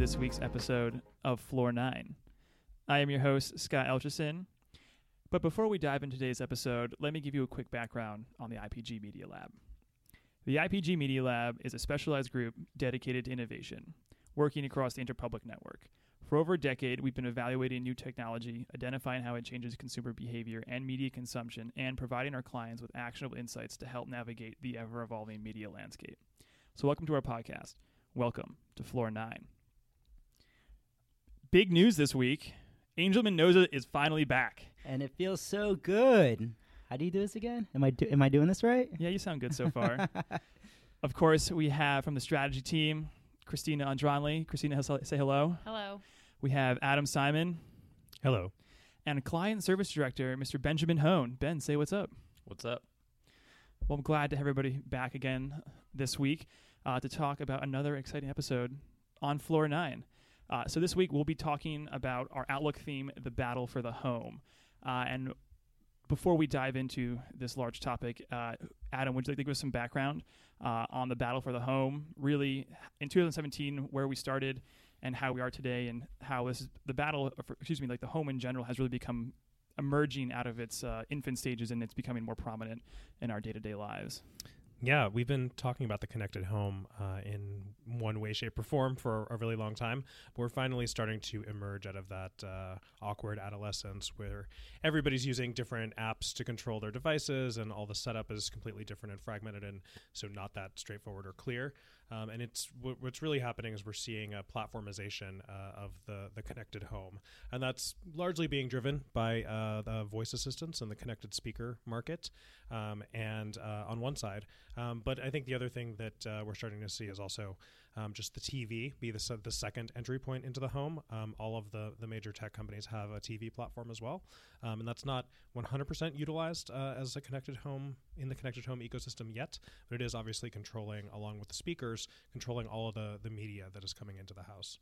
this week's episode of Floor 9. I am your host, Scott Elchison. But before we dive into today's episode, let me give you a quick background on the IPG Media Lab. The IPG Media Lab is a specialized group dedicated to innovation, working across the Interpublic network. For over a decade, we've been evaluating new technology, identifying how it changes consumer behavior and media consumption, and providing our clients with actionable insights to help navigate the ever evolving media landscape. So, welcome to our podcast. Welcome to Floor 9. Big news this week Angel Mendoza is finally back. and it feels so good. How do you do this again? Am I do- am I doing this right? Yeah, you sound good so far. of course, we have from the strategy team Christina Andronli. Christina, has- say hello. Hello. We have Adam Simon Hello. and client service director, Mr. Benjamin Hone. Ben, say what's up. What's up? Well, I'm glad to have everybody back again this week uh, to talk about another exciting episode on Floor 9. Uh, so, this week we'll be talking about our Outlook theme, the battle for the home. Uh, and before we dive into this large topic, uh, Adam, would you like to give us some background uh, on the battle for the home? Really, in 2017, where we started and how we are today, and how this is, the battle, for, excuse me, like the home in general, has really become emerging out of its uh, infant stages and it's becoming more prominent in our day to day lives. Yeah, we've been talking about the connected home uh, in one way, shape, or form for a really long time. But we're finally starting to emerge out of that uh, awkward adolescence where everybody's using different apps to control their devices, and all the setup is completely different and fragmented, and so not that straightforward or clear. Um, and it's w- what's really happening is we're seeing a platformization uh, of the the connected home, and that's largely being driven by uh, the voice assistants and the connected speaker market. Um, and uh, on one side, um, but I think the other thing that uh, we're starting to see is also um, just the TV be the, the second entry point into the home. Um, all of the, the major tech companies have a TV platform as well. Um, and that's not 100% utilized uh, as a connected home in the connected home ecosystem yet, but it is obviously controlling, along with the speakers, controlling all of the, the media that is coming into the house.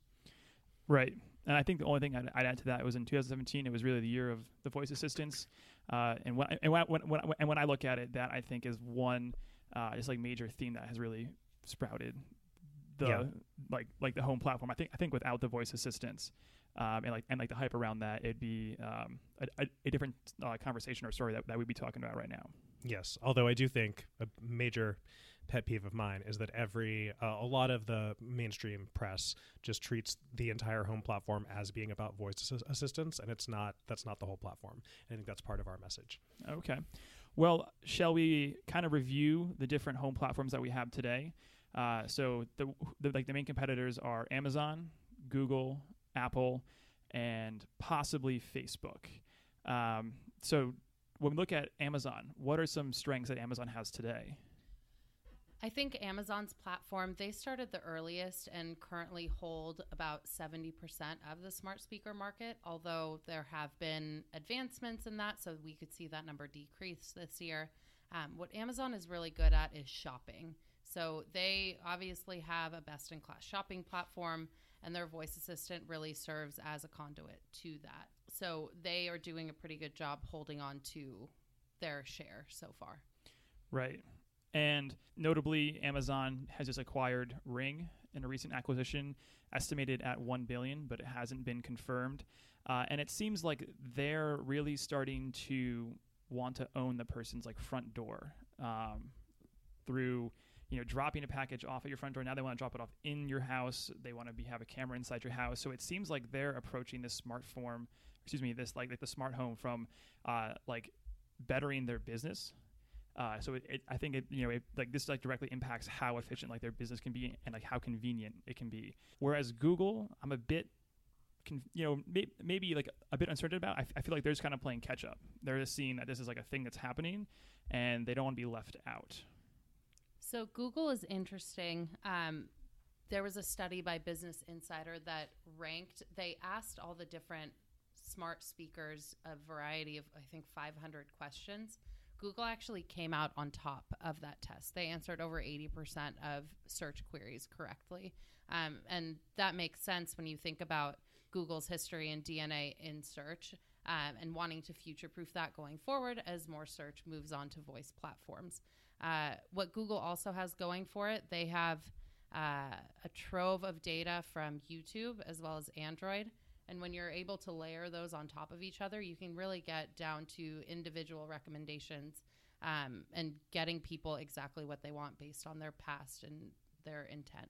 Right. And I think the only thing I'd, I'd add to that was in 2017, it was really the year of the voice assistants. Uh, and when, and when, when, and when I look at it, that I think is one uh, just like major theme that has really sprouted the Yeah. like like the home platform. I think I think without the voice assistants um, and like and like the hype around that, it'd be um, a, a, a different uh, conversation or story that, that we'd be talking about right now. Yes, although I do think a major pet peeve of mine is that every uh, a lot of the mainstream press just treats the entire home platform as being about voice assi- assistance, and it's not. That's not the whole platform. I think that's part of our message. Okay. Well, shall we kind of review the different home platforms that we have today? Uh, so the, the like the main competitors are Amazon, Google, Apple, and possibly Facebook. Um, so when we look at Amazon, what are some strengths that Amazon has today? I think Amazon's platform, they started the earliest and currently hold about 70% of the smart speaker market, although there have been advancements in that, so we could see that number decrease this year. Um, what Amazon is really good at is shopping. So they obviously have a best in class shopping platform, and their voice assistant really serves as a conduit to that. So they are doing a pretty good job holding on to their share so far. Right. And notably, Amazon has just acquired Ring in a recent acquisition, estimated at one billion, but it hasn't been confirmed. Uh, and it seems like they're really starting to want to own the person's like front door um, through you know dropping a package off at your front door. Now they want to drop it off in your house. They want to be have a camera inside your house. So it seems like they're approaching this smart form, excuse me, this like, like the smart home from uh, like bettering their business uh, so it, it, I think it, you know, it, like this like directly impacts how efficient like their business can be and like how convenient it can be. Whereas Google, I'm a bit, you know, may, maybe like a bit uncertain about. I, f- I feel like they're just kind of playing catch up. They're just seeing that this is like a thing that's happening, and they don't want to be left out. So Google is interesting. Um, there was a study by Business Insider that ranked. They asked all the different smart speakers a variety of, I think, 500 questions. Google actually came out on top of that test. They answered over 80% of search queries correctly. Um, and that makes sense when you think about Google's history and DNA in search um, and wanting to future proof that going forward as more search moves on to voice platforms. Uh, what Google also has going for it, they have uh, a trove of data from YouTube as well as Android. And when you're able to layer those on top of each other, you can really get down to individual recommendations um, and getting people exactly what they want based on their past and their intent.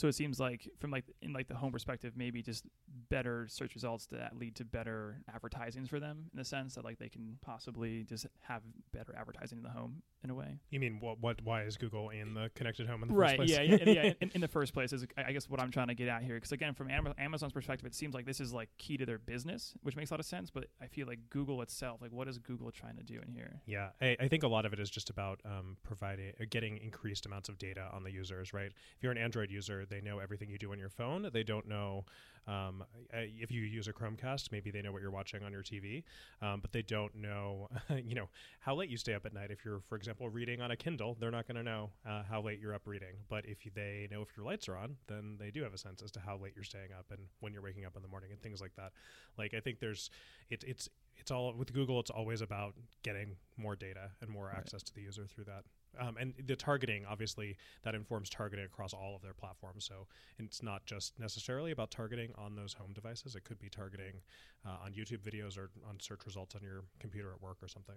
So it seems like from like in like the home perspective, maybe just better search results that lead to better advertisings for them in the sense that like they can possibly just have better advertising in the home in a way. You mean what? What? Why is Google in the connected home in the right, first place? yeah, yeah, yeah. In, in the first place is I guess what I'm trying to get at here because again, from Amazon's perspective, it seems like this is like key to their business, which makes a lot of sense. But I feel like Google itself, like what is Google trying to do in here? Yeah, I, I think a lot of it is just about um, providing, uh, getting increased amounts of data on the users. Right? If you're an Android user, they know everything you do on your phone. They don't know um, uh, if you use a Chromecast, maybe they know what you're watching on your TV, um, but they don't know, you know, how late you stay up at night. If you're, for example, reading on a Kindle, they're not going to know uh, how late you're up reading. But if they know if your lights are on, then they do have a sense as to how late you're staying up and when you're waking up in the morning and things like that. Like I think there's, it, it's it's all with Google. It's always about getting more data and more Right. access to the user through that. Um, and the targeting, obviously, that informs targeting across all of their platforms. So it's not just necessarily about targeting on those home devices. It could be targeting uh, on YouTube videos or on search results on your computer at work or something.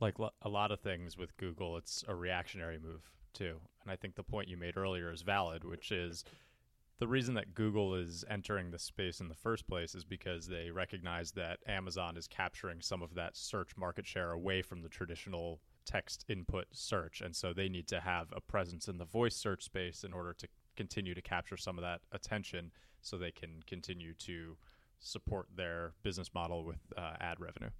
like lo- a lot of things with Google, it's a reactionary move too. And I think the point you made earlier is valid, which is the reason that Google is entering the space in the first place is because they recognize that Amazon is capturing some of that search market share away from the traditional text input search. And so they need to have a presence in the voice search space in order to continue to capture some of that attention so they can continue to support their business model with uh, ad revenue.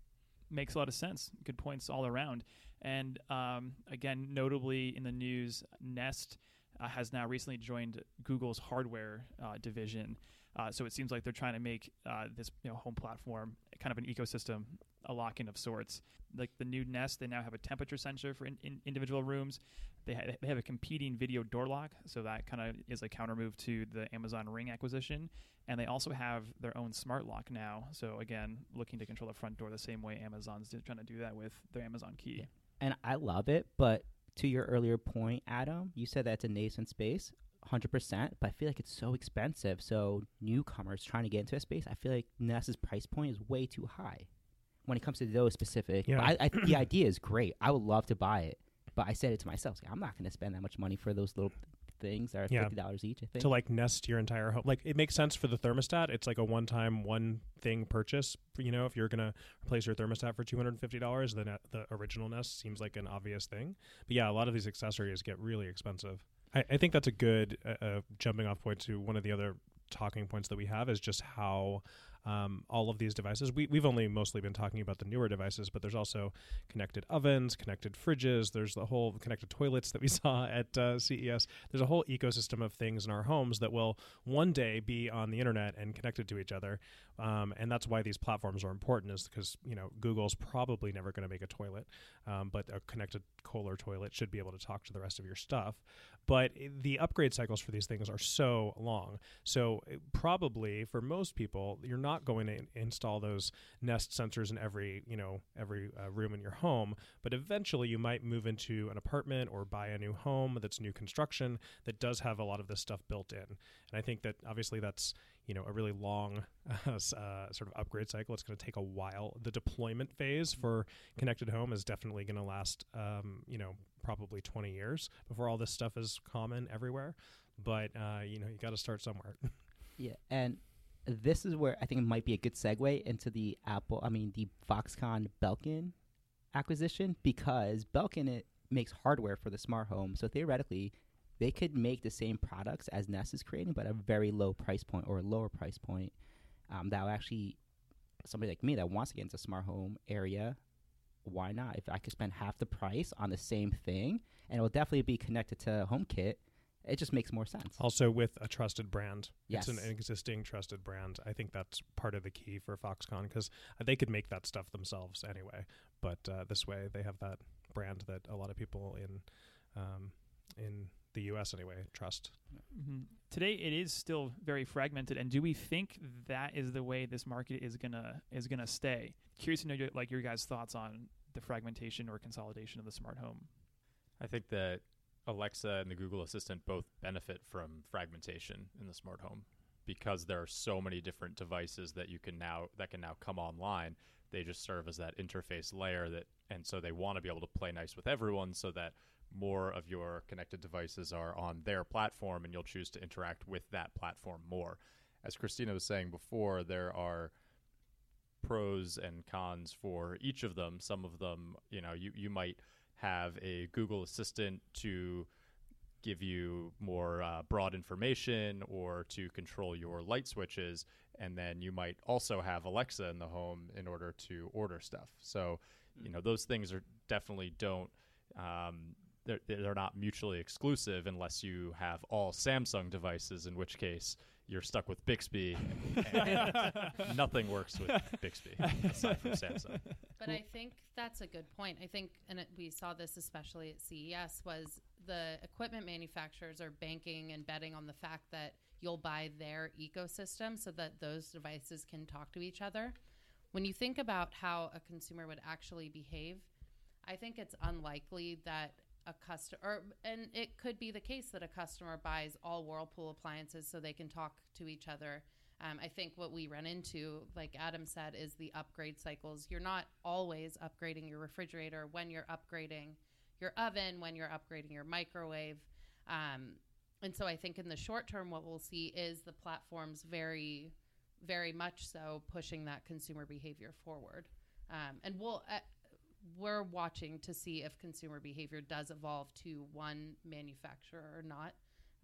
makes a lot of sense. Good points all around. And um, again, notably in the news, Nest uh, has now recently joined Google's hardware uh, division. Uh, so it seems like they're trying to make uh, this you know home platform kind of an ecosystem, a lock-in of sorts. Like the new Nest, they now have a temperature sensor for in, in individual rooms. They, ha- they have a competing video door lock, so that kind of is a counter move to the Amazon Ring acquisition. And they also have their own smart lock now. So again, looking to control the front door the same way Amazon's trying to do that with their Amazon Key. Yeah. and I love it. But to your earlier point, Adam, you said that's a nascent space, hundred percent. But I feel like it's so expensive. So newcomers trying to get into a space, I feel like Nest's price point is way too high when it comes to those specific. Yeah. I, I, the idea is great. I would love to buy it, but I said it to myself. like, I'm not going to spend that much money for those little things that are Yeah. fifty dollars each. I think. to like nest your entire home. Like it makes sense for the thermostat. It's like a one-time, one thing purchase. You know, if you're gonna replace your thermostat for two hundred and fifty dollars, then uh, the original Nest seems like an obvious thing. But yeah, a lot of these accessories get really expensive. I, I think that's a good uh, uh, jumping off point to one of the other talking points that we have is just how um, all of these devices. We, we've only mostly been talking about the newer devices, but there's also connected ovens, connected fridges. There's the whole connected toilets that we saw at uh, CES. There's a whole ecosystem of things in our homes that will one day be on the internet and connected to each other. Um, and that's why these platforms are important, is because you know Google's probably never going to make a toilet, um, but a connected Kohler toilet should be able to talk to the rest of your stuff. But the upgrade cycles for these things are so long. So uh, probably for most people, you're not going to in- install those Nest sensors in every you know every uh, room in your home. But eventually, you might move into an apartment or buy a new home that's new construction that does have a lot of this stuff built in. And I think that obviously that's you know a really long uh, uh, sort of upgrade cycle. It's going to take a while. The deployment phase for connected home is definitely going to last um, you know probably 20 years before all this stuff is common everywhere. But uh, you know you got to start somewhere. Yeah, and this is where I think it might be a good segue into the Apple, I mean the Foxconn Belkin acquisition because Belkin it makes hardware for the smart home. So theoretically, they could make the same products as Nest is creating, but at a very low price point or a lower price point. Um, that will actually somebody like me that wants to get into smart home area. Why not? If I could spend half the price on the same thing, and it will definitely be connected to HomeKit, it just makes more sense. also with a trusted brand. Yes. It's an existing trusted brand. I think that's part of the key for Foxconn because they could make that stuff themselves anyway. But uh, this way, they have that brand that a lot of people in um, in the U.S. anyway trust. hmm Today it is still very fragmented, and do we think that is the way this market is gonna is gonna stay? Curious to know your, like your guys' thoughts on the fragmentation or consolidation of the smart home. I think that Alexa and the Google Assistant both benefit from fragmentation in the smart home because there are so many different devices that you can now that can now come online. They just serve as that interface layer that and so they want to be able to play nice with everyone so that more of your connected devices are on their platform and you'll choose to interact with that platform more. As Christina was saying before, there are pros and cons for each of them. Some of them, you know, you, you might have a Google Assistant to give you more uh, broad information or to control your light switches. And then you might also have Alexa in the home in order to order stuff. So, you know, those things are definitely don't. Um, they're, they're not mutually exclusive unless you have all Samsung devices, in which case you're stuck with Bixby. and nothing works with Bixby aside from Samsung. But I think that's a good point. I think, and it, we saw this especially at CES, was the equipment manufacturers are banking and betting on the fact that you'll buy their ecosystem so that those devices can talk to each other. When you think about how a consumer would actually behave, I think it's unlikely that a customer, and it could be the case that a customer buys all Whirlpool appliances so they can talk to each other. Um, I think what we run into, like Adam said, is the upgrade cycles. You're not always upgrading your refrigerator when you're upgrading your oven, when you're upgrading your microwave. Um, and so I think in the short term, what we'll see is the platforms very, very much so pushing that consumer behavior forward. Um, and we'll, uh, we're watching to see if consumer behavior does evolve to one manufacturer or not.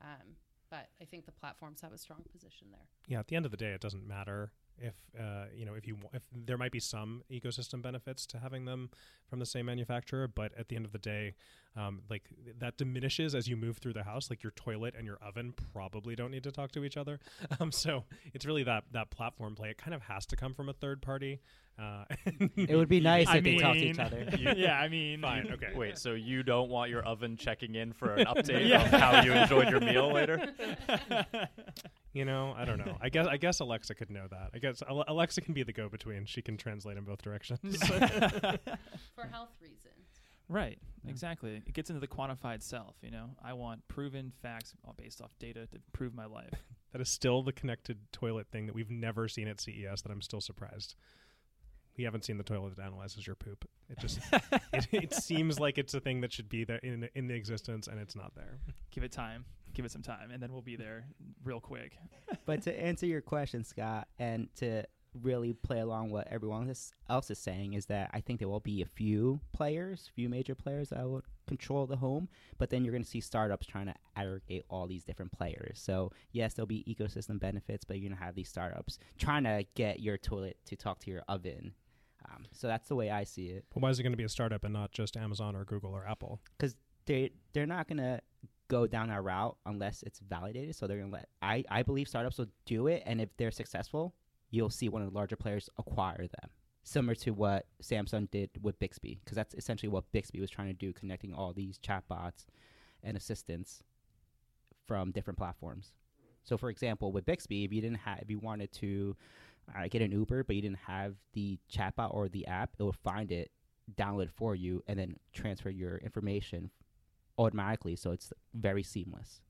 Um, but I think the platforms have a strong position there. Yeah, at the end of the day, it doesn't matter if uh, you know if you if there might be some ecosystem benefits to having them from the same manufacturer, but at the end of the day, um, like that diminishes as you move through the house. Like your toilet and your oven probably don't need to talk to each other. Um, so it's really that that platform play. It kind of has to come from a third party. Uh, It would be nice I if they talked to each other. yeah, I mean, Fine. Okay. Wait, so you don't want your oven checking in for an update Yeah. of how you enjoyed your meal later? You know, I don't know. I guess I guess Alexa could know that. I guess Ale- Alexa can be the go-between. She can translate in both directions. For health reasons. Right, exactly. It gets into the quantified self. You know, I want proven facts all based off data to prove my life. that is still the connected toilet thing that we've never seen at CES. That I'm still surprised. We haven't seen the toilet that analyzes your poop. It just it, it seems like it's a thing that should be there in in the existence, and it's not there. Give it time. Give it some time, and then we'll be there real quick. but to answer your question, Scott, and to really play along what everyone else else is saying is that I think there will be a few players, few major players that will control the home, but then you're going to see startups trying to aggregate all these different players. So yes, there'll be ecosystem benefits, but you're going to have these startups trying to get your toilet to talk to your oven. Um, so that's the way I see it. But why is it going to be a startup and not just Amazon or Google or Apple? Because they they're not gonna go down that route unless it's validated. So they're gonna let I I believe startups will do it, and if they're successful, you'll see one of the larger players acquire them, similar to what Samsung did with Bixby, because that's essentially what Bixby was trying to do, connecting all these chatbots and assistants from different platforms. So, for example, with Bixby, if you didn't have, if you wanted to uh, get an Uber, but you didn't have the chatbot or the app, it will find it, download it for you, and then transfer your information automatically. So it's very seamless.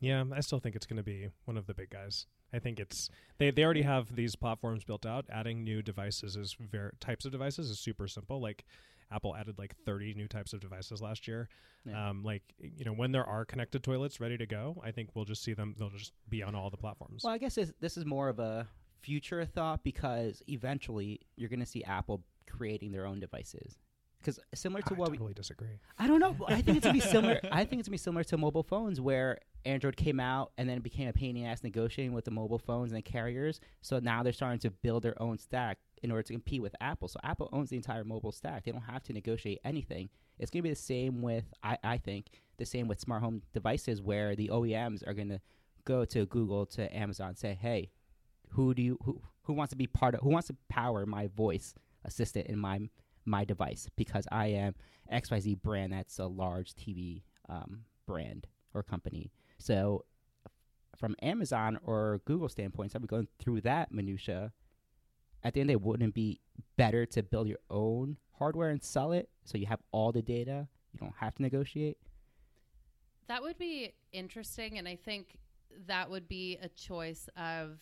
Yeah, I still think it's going to be one of the big guys. I think it's they they already have these platforms built out. Adding new devices is ver- types of devices is super simple. Like Apple added like 30 new types of devices last year. Yeah. Um, like you know, when there are connected toilets ready to go, I think we'll just see them. They'll just be on all the platforms. Well, I guess this, this is more of a future thought because eventually you're going to see Apple creating their own devices. Because similar to I what we, totally disagree. I don't know. I think it's gonna be similar. I think it's gonna be similar to mobile phones, where Android came out and then it became a pain in the ass negotiating with the mobile phones and the carriers. So now they're starting to build their own stack in order to compete with Apple. So Apple owns the entire mobile stack. They don't have to negotiate anything. It's gonna be the same with I, I think the same with smart home devices, where the OEMs are gonna go to Google to Amazon and say, hey, who do you who who wants to be part of who wants to power my voice assistant in my my device because I am XYZ brand that's a large TV um, brand or company. So from Amazon or Google standpoint, so we going through that minutia, at the end, it wouldn't be better to build your own hardware and sell it so you have all the data. You don't have to negotiate. That would be interesting, and I think that would be a choice of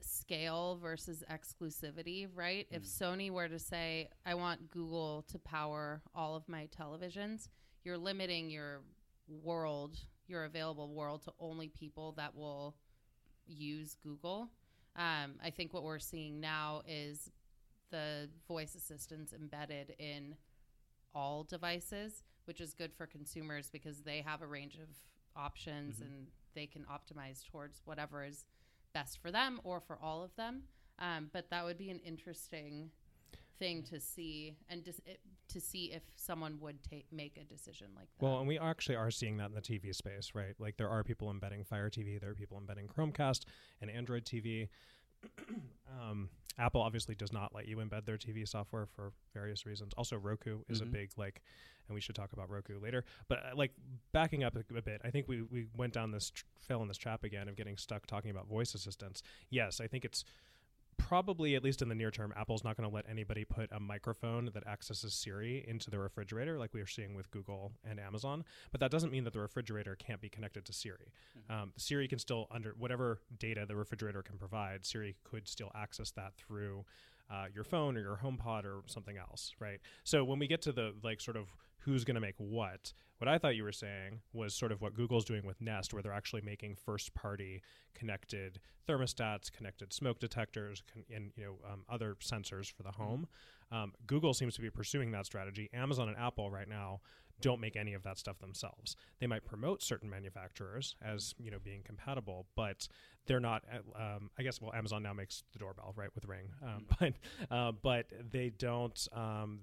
scale versus exclusivity, right? If Sony were to say, I want Google to power all of my televisions, you're limiting your world, your available world, to only people that will use Google. Um, I think what we're seeing now is the voice assistants embedded in all devices, which is good for consumers because they have a range of options and they can optimize towards whatever is best for them or for all of them. Um, but that would be an interesting thing to see and dis- to see if someone would take make a decision like that. Well, and we actually are seeing that in the TV space, right? Like there are people embedding Fire TV, there are people embedding Chromecast and Android TV. um, Apple obviously does not let you embed their TV software for various reasons. Also, Roku is Mhm. a big like, and we should talk about Roku later. But uh, like backing up a, a bit, I think we we went down this tr- fell in this trap again of getting stuck talking about voice assistants. Yes, I think it's probably at least in the near term apple's not going to let anybody put a microphone that accesses siri into the refrigerator like we are seeing with google and amazon but that doesn't mean that the refrigerator can't be connected to siri um, siri can still under whatever data the refrigerator can provide siri could still access that through uh, your phone or your HomePod or something else, right? So when we get to the like sort of who's going to make what, what I thought you were saying was sort of what Google's doing with Nest, where they're actually making first-party connected thermostats, connected smoke detectors, con- and you know um, other sensors for the home. Um, Google seems to be pursuing that strategy. Amazon and Apple right now don't make any of that stuff themselves. They might promote certain manufacturers as you know being compatible, but they're not. uh, Um, I guess well, Amazon now makes the doorbell right with Ring, um, but uh, but they don't. Um,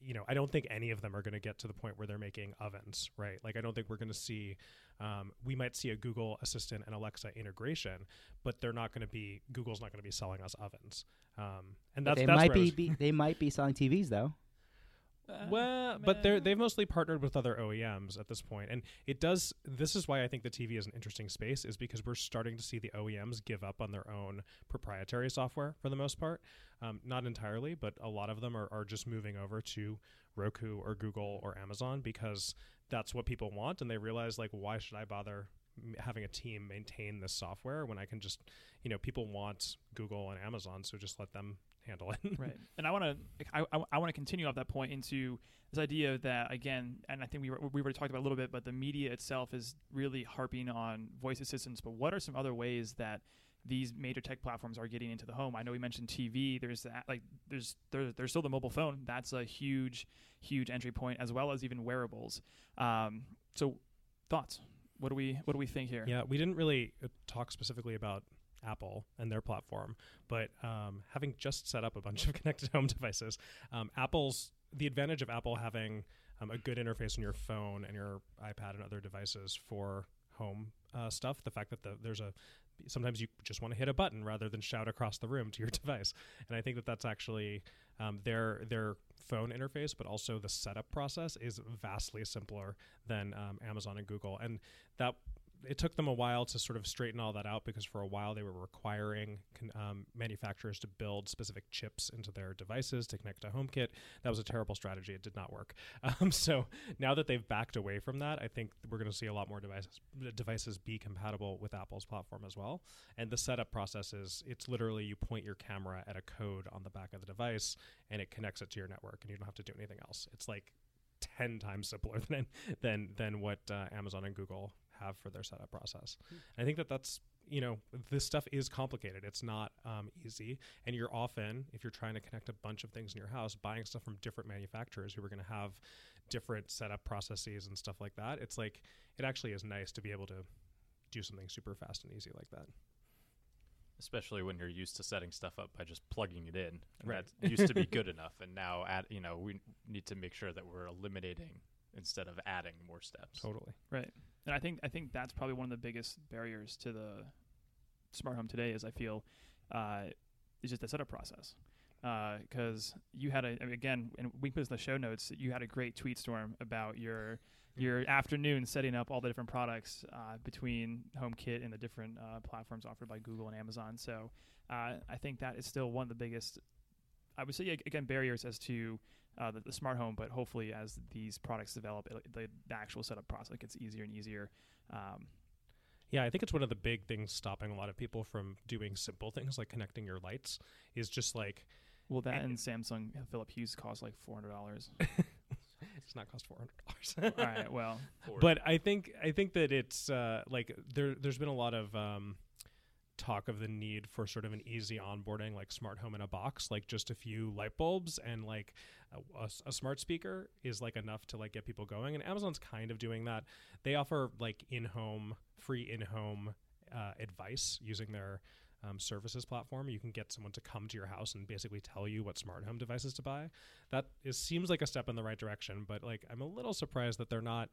you know, I don't think any of them are going to get to the point where they're making ovens, right? Like, I don't think we're going to see. Um, we might see a Google Assistant and Alexa integration, but they're not going to be. Google's not going to be selling us ovens, um, and that's they that's might be, be they might be selling TVs though. Uh, well, but they're they've mostly partnered with other OEMs at this point, and it does. This is why I think the TV is an interesting space, is because we're starting to see the OEMs give up on their own proprietary software for the most part. Um, not entirely, but a lot of them are, are just moving over to Roku or Google or Amazon because that's what people want, and they realize like, why should I bother having a team maintain this software when I can just, you know, people want Google and Amazon, so just let them handle it. right. And i want to i, I, I want to continue off that point into this idea that again and i think we were, we already talked about a little bit but the media itself is really harping on voice assistants but what are some other ways that these major tech platforms are getting into the home? I know we mentioned tv there's that like there's there, there's still the mobile phone. That's a huge huge entry point as well as even wearables. Um, so thoughts? What do we what do we think here? Yeah, we didn't really uh, talk specifically about Apple and their platform, but um, having just set up a bunch of connected home devices, um, Apple's the advantage of Apple having um, a good interface on your phone and your iPad and other devices for home uh, stuff. The fact that the, there's a sometimes you just want to hit a button rather than shout across the room to your device, and I think that that's actually um, their their phone interface, but also the setup process is vastly simpler than um, Amazon and Google, and that it took them a while to sort of straighten all that out because for a while they were requiring um, manufacturers to build specific chips into their devices to connect to HomeKit. That was a terrible strategy. It did not work. Um, so now that they've backed away from that, I think we're going to see a lot more devices devices be compatible with Apple's platform as well. And the setup process is it's literally you point your camera at a code on the back of the device and it connects it to your network, and you don't have to do anything else. It's like ten times simpler than than than what uh, Amazon and Google have for their setup process. And I think that that's you know this stuff is complicated. It's not um, easy, and you're often if you're trying to connect a bunch of things in your house, buying stuff from different manufacturers who are going to have different setup processes and stuff like that. It's like it actually is nice to be able to do something super fast and easy like that. especially when you're used to setting stuff up by just plugging it in. And Right. That used to be good enough, and now at you know we need to make sure that we're eliminating instead of adding more steps. Totally. Right. And I think I think that's probably one of the biggest barriers to the smart home today is I feel uh, is just the setup process. Because you had a I mean, again, and we put in the show notes. You had a great tweet storm about your your afternoon setting up all the different products uh, between HomeKit and the different uh, platforms offered by Google and Amazon. So uh, I think that is still one of the biggest I would say again barriers as to uh, the, the smart home, but hopefully as these products develop, it, the, the actual setup process gets easier and easier. Um, Yeah, I think it's one of the big things stopping a lot of people from doing simple things like connecting your lights is just like well, that And- and Samsung Philips Hues cost like four hundred dollars. it's not cost four hundred dollars. right, well, but I think I think that it's uh, like there there's been a lot of um, talk of the need for sort of an easy onboarding like smart home in a box like just a few light bulbs and like a smart speaker is like enough to like get people going and Amazon's kind of doing that. They offer like in-home free in-home uh, advice using their um, services platform. You can get someone to come to your house and basically tell you what smart home devices to buy. That is seems like a step in the right direction but like i'm a little surprised that they're not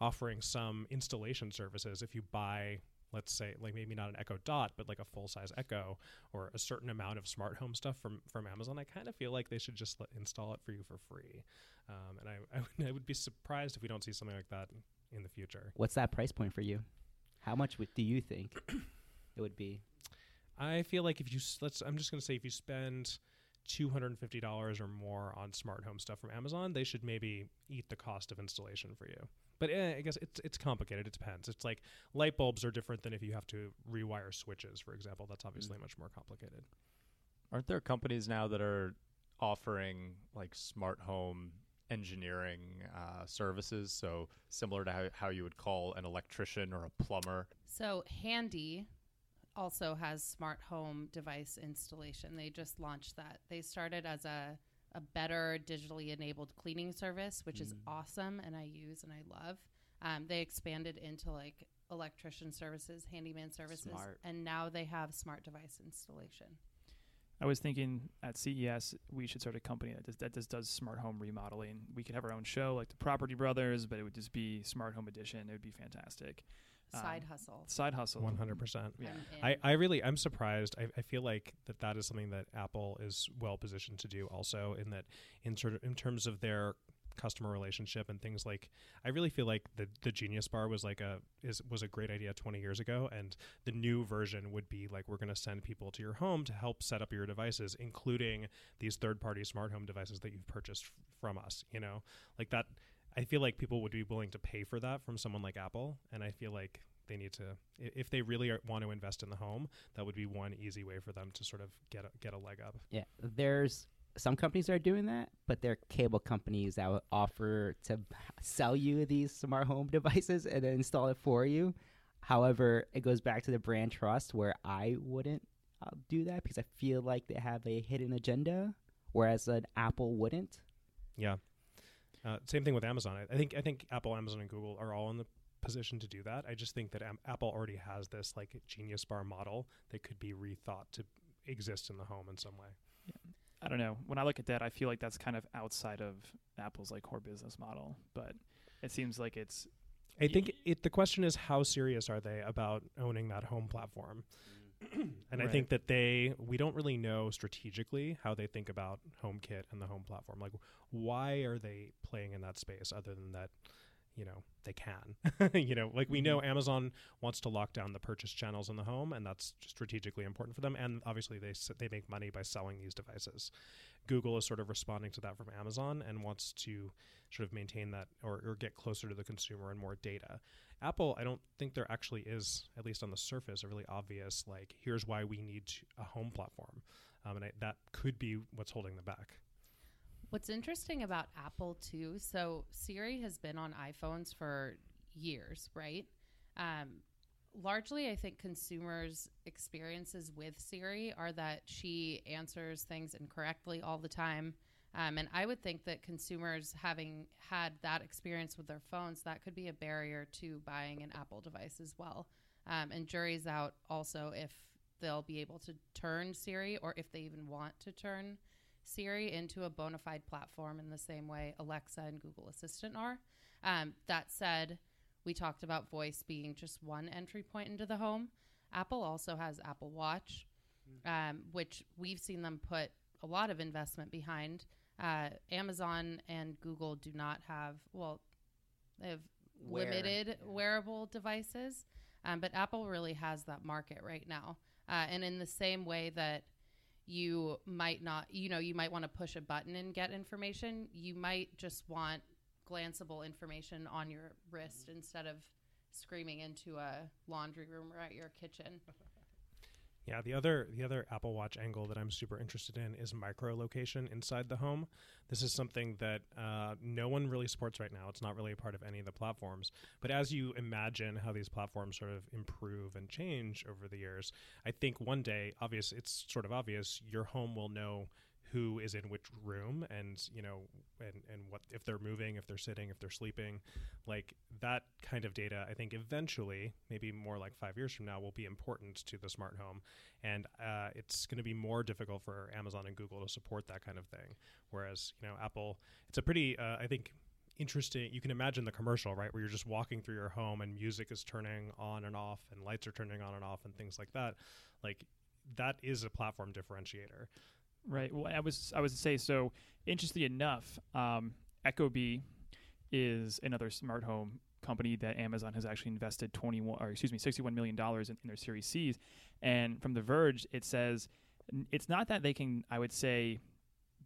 offering some installation services if you buy let's say like maybe not an echo dot but like a full size echo or a certain amount of smart home stuff from from amazon i kind of feel like they should just let, install it for you for free um, and I, I, would, I would be surprised if we don't see something like that in the future What's that price point for you? How much would, do you think it would be? I feel like if you let's I'm just going to say if you spend $250 or more on smart home stuff from Amazon, they should maybe eat the cost of installation for you. But eh, I guess it's it's complicated. It depends. It's like light bulbs are different than if you have to rewire switches, for example. That's obviously much more complicated. Aren't there companies now that are offering like smart home engineering uh, services? So similar to how, how you would call an electrician or a plumber. So Handy also has smart home device installation. They just launched that. They started as a a better digitally enabled cleaning service, which is Mm. awesome and I use and I love. Um, they expanded into like electrician services, handyman services, Smart. and now they have smart device installation. I was thinking at CES we should start a company that does, that just does smart home remodeling. We could have our own show like the Property Brothers, but it would just be smart home edition. It would be fantastic. Side Um, hustle. Side hustle. 100%. Yeah. I'm. I, I really I'm surprised. I, I feel like that that is something that Apple is well positioned to do. Also, in that in sort of in terms of their customer relationship and things like I really feel like the the Genius Bar was like a is was a great idea 20 years ago, and the new version would be like we're going to send people to your home to help set up your devices, including these third party smart home devices that you've purchased f- from us. You know, like that. I feel like people would be willing to pay for that from someone like Apple, and I feel like they need to, if they really are, want to invest in the home, that would be one easy way for them to sort of get a, get a leg up. Yeah, there's some companies that are doing that, but they're cable companies that would offer to sell you these smart home devices and then install it for you. However, it goes back to the brand trust where I wouldn't uh, do that because I feel like they have a hidden agenda, whereas an Apple wouldn't. Yeah. Uh, same thing with Amazon. I, I think I think Apple, Amazon, and Google are all in the position to do that. I just think that Am- Apple already has this like Genius Bar model that could be rethought to exist in the home in some way. I don't know. When I look at that, I feel like that's kind of outside of Apple's like core business model. But it seems like it's I think it, the question is how serious are they about owning that home platform? and I think that they we don't really know strategically how they think about HomeKit and the home platform. Like why are they playing in that space other than that you know they can. You know like we know amazon wants to lock down the purchase channels in the home and that's strategically important for them and obviously they they make money by selling these devices. Google is sort of responding to that from amazon and wants to sort of maintain that or, or get closer to the consumer and more data. Apple i don't think there actually is at least on the surface a really obvious like here's why we need a home platform. Um, and I, that could be what's holding them back What's interesting about Apple too, so Siri has been on iPhones for years, right? Um, largely, I think consumers' experiences with Siri are that she answers things incorrectly all the time. Um, and I would think that consumers having had that experience with their phones, that could be a barrier to buying an Apple device as well. Um, and jury's out also if they'll be able to turn Siri or if they even want to turn Siri into a bona fide platform in the same way Alexa and Google Assistant are. Um, that said, we talked about voice being just one entry point into the home. Apple also has Apple Watch, um, which we've seen them put a lot of investment behind. Uh, Amazon and Google do not have, well, they have Wear. limited wearable devices, um, but Apple really has that market right now. Uh, and in the same way that you might not, you know, you might want to push a button and get information. You might just want glanceable information on your wrist instead of screaming into a laundry room or at your kitchen. Yeah, the other the other Apple Watch angle that I'm super interested in is micro location inside the home. This is something that uh, no one really supports right now. It's not really a part of any of the platforms. But as you imagine how these platforms sort of improve and change over the years, I think one day, obvious, it's sort of obvious, your home will know who is in which room and you know and and what if they're moving if they're sitting if they're sleeping like that kind of data i think eventually maybe more like five years from now will be important to the smart home. And uh, it's going to be more difficult for amazon and google to support that kind of thing. Whereas you know apple it's a pretty uh, i think interesting you can imagine the commercial right where you're just walking through your home and music is turning on and off and lights are turning on and off and things like that. Like that is a platform differentiator Right. Well, I was I was to say so. Interestingly enough, um, Ecobee is another smart home company that Amazon has actually invested twenty one or excuse me sixty one million dollars in, in their Series C's. And from The Verge, it says it's not that they can. I would say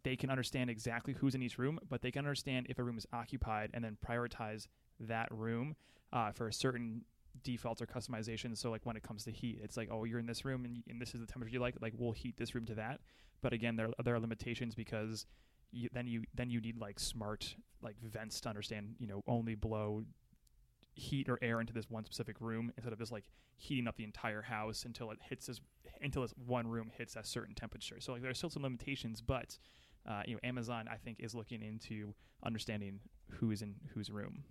they can understand exactly who's in each room, but they can understand if a room is occupied and then prioritize that room uh, for a certain defaults or customizations. So like when it comes to heat, it's like, oh, you're in this room and, and this is the temperature you like. Like we'll heat this room to that. But again, there there are limitations because you, then you then you need like smart like vents to understand. You know, only blow heat or air into this one specific room instead of just like heating up the entire house until it hits this until this one room hits a certain temperature. So like there are still some limitations, but uh, you know Amazon I think is looking into understanding who is in whose room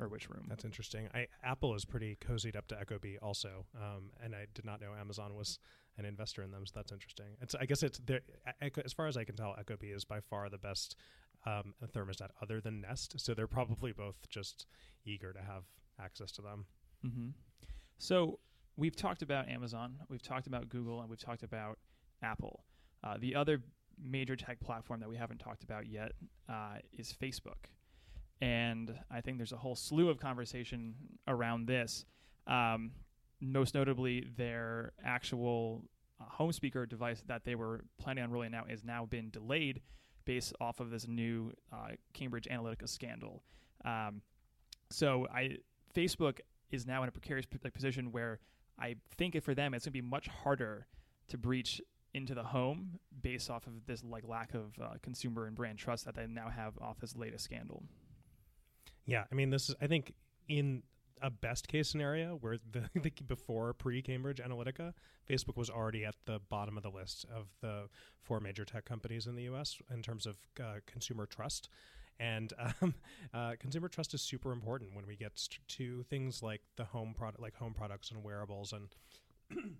or which room. That's interesting. I, Apple is pretty cozied up to Ecobee also, um, and I did not know Amazon was an investor in them. So that's interesting. It's I guess it's as far as I can tell, Ecobee is by far the best um, thermostat other than Nest. So they're probably both just eager to have access to them. Mm-hmm. So we've talked about Amazon, we've talked about Google, and we've talked about Apple. Uh, the other major tech platform that we haven't talked about yet uh, is Facebook and I think there's a whole slew of conversation around this. Um, most notably, their actual uh, home speaker device that they were planning on rolling out has now been delayed based off of this new uh, Cambridge Analytica scandal. Um, so I Facebook is now in a precarious p- position where I think for them it's going to be much harder to breach into the home based off of this like lack of uh, consumer and brand trust that they now have off this latest scandal. Yeah, I mean, this is I think in a best case scenario where the, the before pre Cambridge Analytica, Facebook was already at the bottom of the list of the four major tech companies in the U.S. in terms of uh, consumer trust. And um, uh, consumer trust is super important when we get to things like the home product, like home products and wearables, and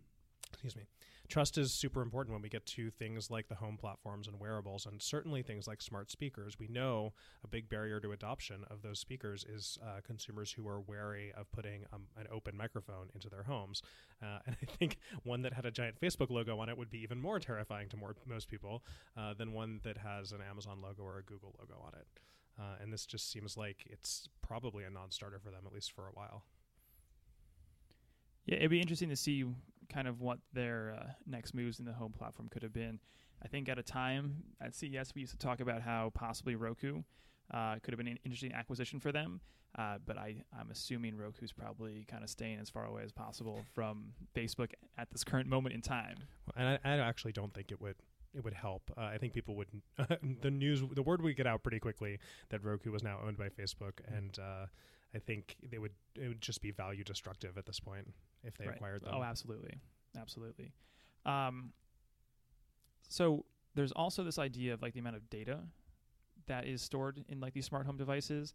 excuse me, Trust is super important when we get to things like the home platforms and wearables, and certainly things like smart speakers. We know a big barrier to adoption of those speakers is uh, consumers who are wary of putting um, an open microphone into their homes. Uh, and I think one that had a giant Facebook logo on it would be even more terrifying to more, most people uh, than one that has an Amazon logo or a Google logo on it. Uh, and this just seems like it's probably a non starter for them, at least for a while. Yeah, it'd be interesting to see kind of what their uh, next moves in the home platform could have been. I think at a time at CES we used to talk about how possibly Roku uh, could have been an interesting acquisition for them, uh, but I, I'm assuming Roku's probably kind of staying as far away as possible from Facebook at this current moment in time. And I, I actually don't think it would it would help. Uh, I think people would the news the word would get out pretty quickly that Roku was now owned by Facebook, and uh, I think they would it would just be value destructive at this point if they right. acquired them. Oh, absolutely, absolutely. Um, so there's also this idea of like the amount of data that is stored in like these smart home devices.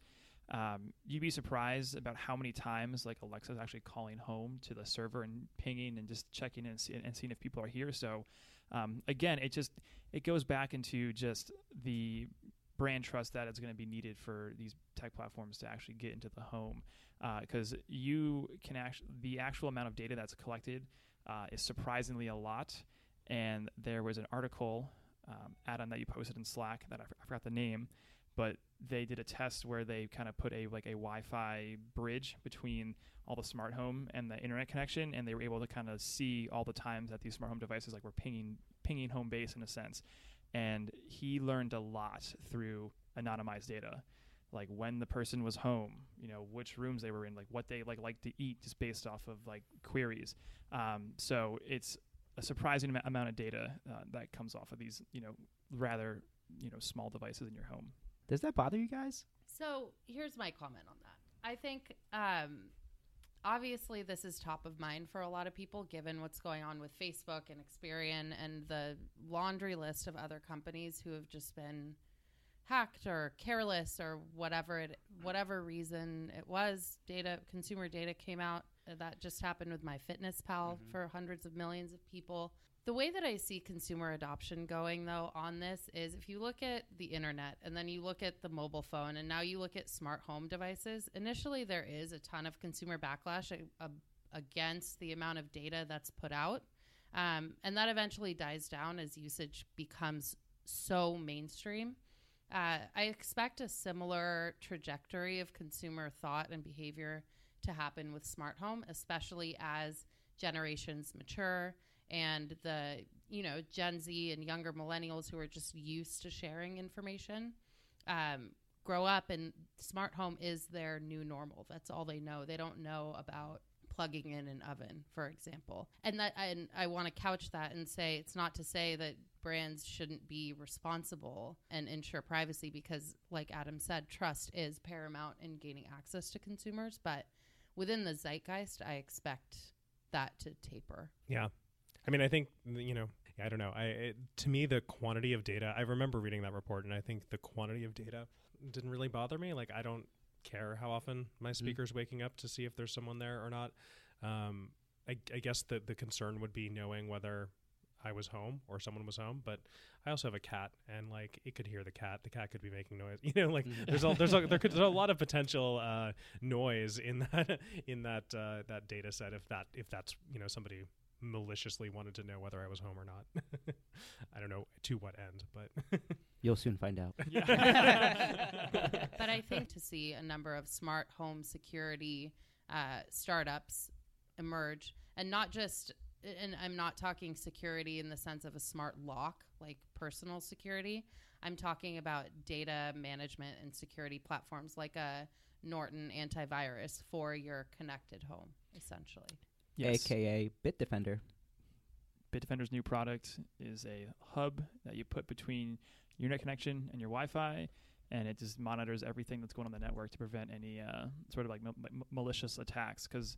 Um, you'd be surprised about how many times like Alexa is actually calling home to the server and pinging and just checking and, see, and seeing if people are here. So um, again, it just it goes back into just the brand trust that is going to be needed for these tech platforms to actually get into the home because uh, you can actually the actual amount of data that's collected uh, is surprisingly a lot and there was an article um, add-on that you posted in slack that I, f- I forgot the name but they did a test where they kind of put a like a Wi-Fi bridge between all the smart home and the internet connection, and they were able to kind of see all the times that these smart home devices like were pinging pinging home base in a sense. And he learned a lot through anonymized data, like when the person was home, you know, which rooms they were in, like what they like like to eat, just based off of like queries. Um, so it's a surprising am- amount of data uh, that comes off of these, you know, rather you know small devices in your home. Does that bother you guys? So here's my comment on that. I think um, obviously this is top of mind for a lot of people given what's going on with Facebook and Experian and the laundry list of other companies who have just been hacked or careless or whatever it whatever reason it was. Data consumer data came out. That just happened with my fitness pal Mhm. for hundreds of millions of people the way that I see consumer adoption going, though, on this is if you look at the internet and then you look at the mobile phone and now you look at smart home devices, initially there is a ton of consumer backlash a- a- against the amount of data that's put out. Um, and that eventually dies down as usage becomes so mainstream. Uh, I expect a similar trajectory of consumer thought and behavior to happen with smart home, especially as generations mature and the you know Gen Z and younger millennials who are just used to sharing information um, grow up and smart home is their new normal. That's all they know. They don't know about plugging in an oven, for example. And that and I want to couch that and say it's not to say that brands shouldn't be responsible and ensure privacy because like Adam said, trust is paramount in gaining access to consumers, but within the zeitgeist, I expect that to taper. Yeah. I mean, I think you know. I don't know. I it, to me the quantity of data. I remember reading that report, and I think the quantity of data didn't really bother me. Like I don't care how often my speaker's waking up to see if there's someone there or not. Um, I, I guess the the concern would be knowing whether I was home or someone was home. But I also have a cat, and like it could hear the cat. The cat could be making noise. You know, like Mhm. there's a, there's a, there could, there's a lot of potential uh, noise in that in that uh, that data set. If that if that's you know somebody maliciously wanted to know whether I was home or not. I don't know to what end, but You'll soon find out. but I think to see a number of smart home security uh, startups emerge, and not just, and I'm not talking security in the sense of a smart lock, like personal security. I'm talking about data management and security platforms like a Norton antivirus for your connected home, essentially. Yes. AKA Bitdefender. Bitdefender's new product is a hub that you put between your internet connection and your Wi-Fi, and it just monitors everything that's going on the network to prevent any uh, sort of like ma- ma- malicious attacks. Because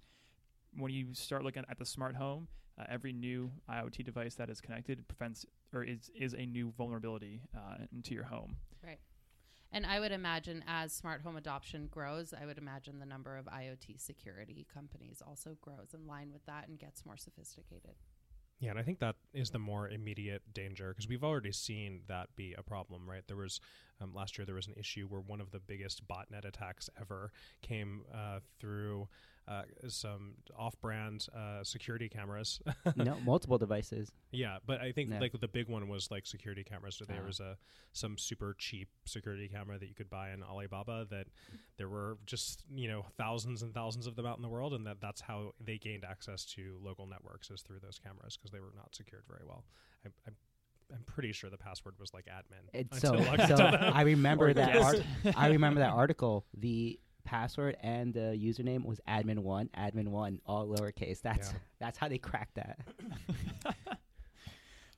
when you start looking at the smart home, uh, every new IoT device that is connected prevents or is is a new vulnerability uh, into your home. And I would imagine as smart home adoption grows, I would imagine the number of IoT security companies also grows in line with that and gets more sophisticated. Yeah, and I think that is the more immediate danger because we've already seen that be a problem, right? There was um, last year there was an issue where one of the biggest botnet attacks ever came uh, through uh, some off-brand uh, security cameras. no, multiple devices. yeah, but I think Yeah. like the big one was like security cameras. So there Ah. was a some super cheap security camera that you could buy in Alibaba that there were just you know thousands and thousands of them out in the world, and that that's how they gained access to local networks is through those cameras because they were not secured very well. I, I, I'm pretty sure the password was like admin. It's so, I so got to that. I remember that. Art- I remember that article. The password and the username was admin one, admin one, all lowercase. That's Yeah. that's how they cracked that.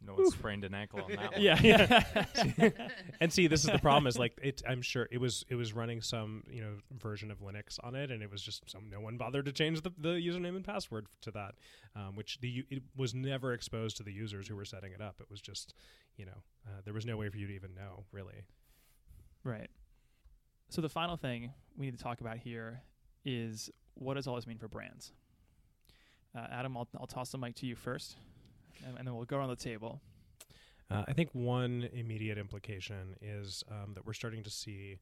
No one sprained an ankle on that one. yeah, yeah. and see, this is the problem. Is like it. I'm sure it was it was running some you know version of Linux on it, and it was just some no one bothered to change the, the username and password to that, um, which the u- it was never exposed to the users who were setting it up. It was just you know uh, there was no way for you to even know really. Right. So the final thing we need to talk about here is what does all this mean for brands? Uh, Adam, I'll, I'll toss the mic to you first, and, and then we'll go around the table. Uh, I think one immediate implication is um, that we're starting to see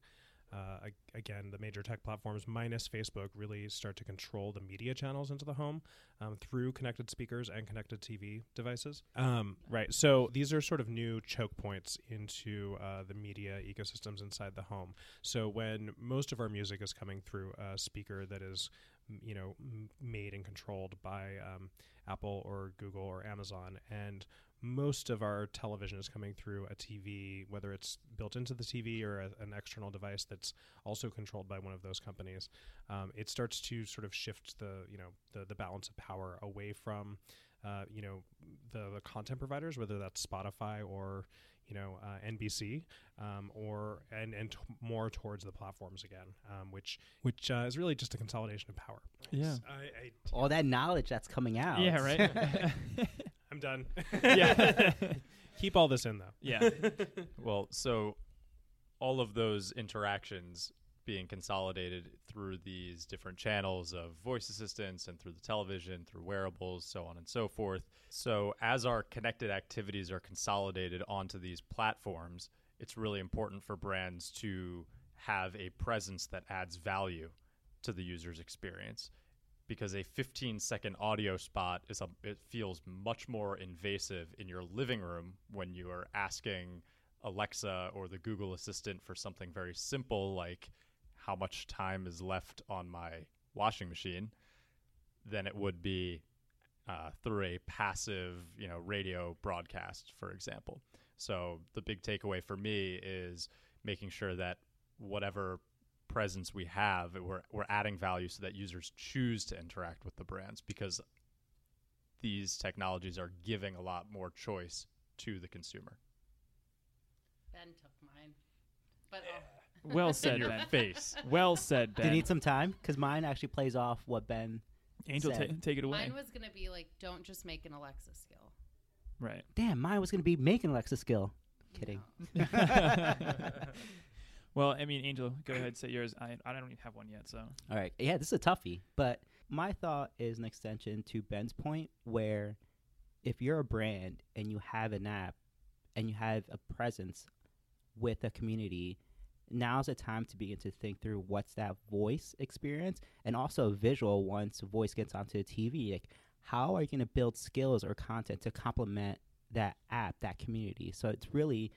uh, again, the major tech platforms minus Facebook really start to control the media channels into the home um, through connected speakers and connected TV devices. Um, right. So these are sort of new choke points into uh, the media ecosystems inside the home. So when most of our music is coming through a speaker that is, you know, made and controlled by um, Apple or Google or Amazon, and most of our television is coming through a TV, whether it's built into the TV or a, an external device that's also controlled by one of those companies. Um, it starts to sort of shift the you know the the balance of power away from uh, you know the, the content providers, whether that's Spotify or you know uh, NBC, um, or and and t- more towards the platforms again, um, which which uh, is really just a consolidation of power. Yeah. I, I, All that knowledge that's coming out. Yeah, right. I'm done. yeah. Keep all this in though. yeah. Well, so all of those interactions being consolidated through these different channels of voice assistants and through the television, through wearables, so on and so forth. So, as our connected activities are consolidated onto these platforms, it's really important for brands to have a presence that adds value to the user's experience because a 15 second audio spot is a it feels much more invasive in your living room when you are asking Alexa or the Google Assistant for something very simple like how much time is left on my washing machine than it would be uh, through a passive, you know, radio broadcast, for example. So the big takeaway for me is making sure that whatever presence we have, we're we're adding value so that users choose to interact with the brands because these technologies are giving a lot more choice to the consumer. Ben took mine. But eh, I'll- Well said, your Ben. face. Well said, Do Ben. you need some time? Because mine actually plays off what Ben. Angel, ta- said. take it away. mine was going to be like, don't just make an Alexa skill. right. Damn, mine was going to be making Alexa skill. Kidding. No. well, I mean, Angel, go ahead, say yours. I I don't even have one yet, so All right. Yeah, this is a toughie. But my thought is an extension to Ben's point where if you're a brand and you have an app and you have a presence with a community, now's the time to begin to think through what's that voice experience and also visual once voice gets onto the TV. Like, how are you going to build skills or content to complement that app, that community? So it's really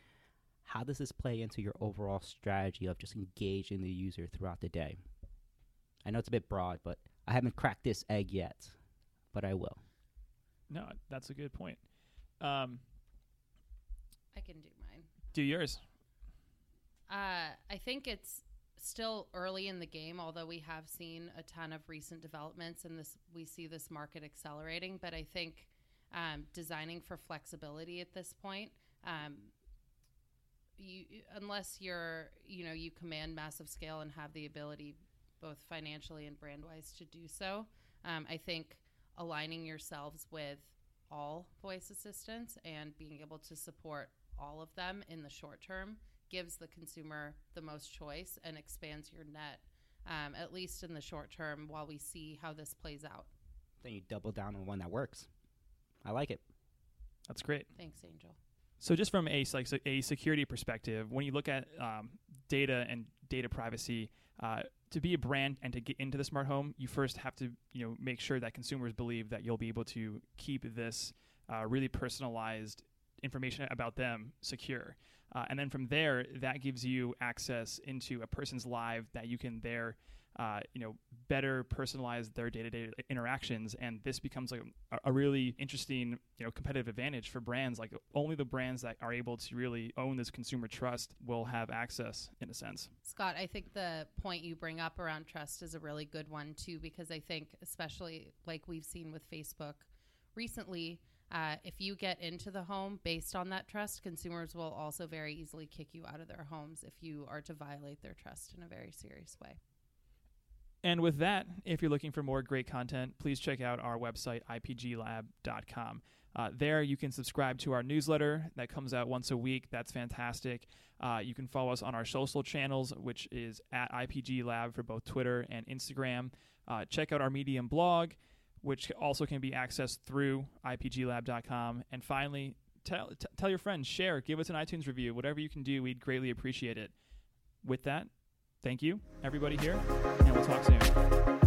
how does this play into your overall strategy of just engaging the user throughout the day? I know it's a bit broad, but I haven't cracked this egg yet, but I will. no, that's a good point. Um, I can do mine. do yours. Uh, I think it's still early in the game, although we have seen a ton of recent developments and this we see this market accelerating. But I think um, designing for flexibility at this point, um, you unless you're you know you command massive scale and have the ability both financially and brand wise to do so, um, I think aligning yourselves with all voice assistants and being able to support all of them in the short term gives the consumer the most choice and expands your net, um, at least in the short term, while we see how this plays out. Then you double down on one that works. I like it. That's great. Thanks, Angel. So, just from a like a security perspective, when you look at um, data and data privacy, uh, to be a brand and to get into the smart home, you first have to you know make sure that consumers believe that you'll be able to keep this uh, really personalized information about them secure. Uh, and then from there, that gives you access into a person's live that you can there, uh, you know, better personalize their day-to-day interactions. And this becomes like a, a really interesting, you know, competitive advantage for brands. Like only the brands that are able to really own this consumer trust will have access, in a sense. Scott, I think the point you bring up around trust is a really good one too, because I think, especially like we've seen with Facebook recently, uh, if you get into the home based on that trust, consumers will also very easily kick you out of their homes if you are to violate their trust in a very serious way. And with that, if you're looking for more great content, please check out our website, ipglab.com. Uh, there, you can subscribe to our newsletter that comes out once a week. That's fantastic. Uh, you can follow us on our social channels, which is at IPG Lab for both Twitter and Instagram. Uh, check out our Medium blog, which also can be accessed through ipglab.com. And finally, tell, t- tell your friends, share, give us an iTunes review, whatever you can do. We'd greatly appreciate it. With that, thank you, everybody here, and we'll talk soon.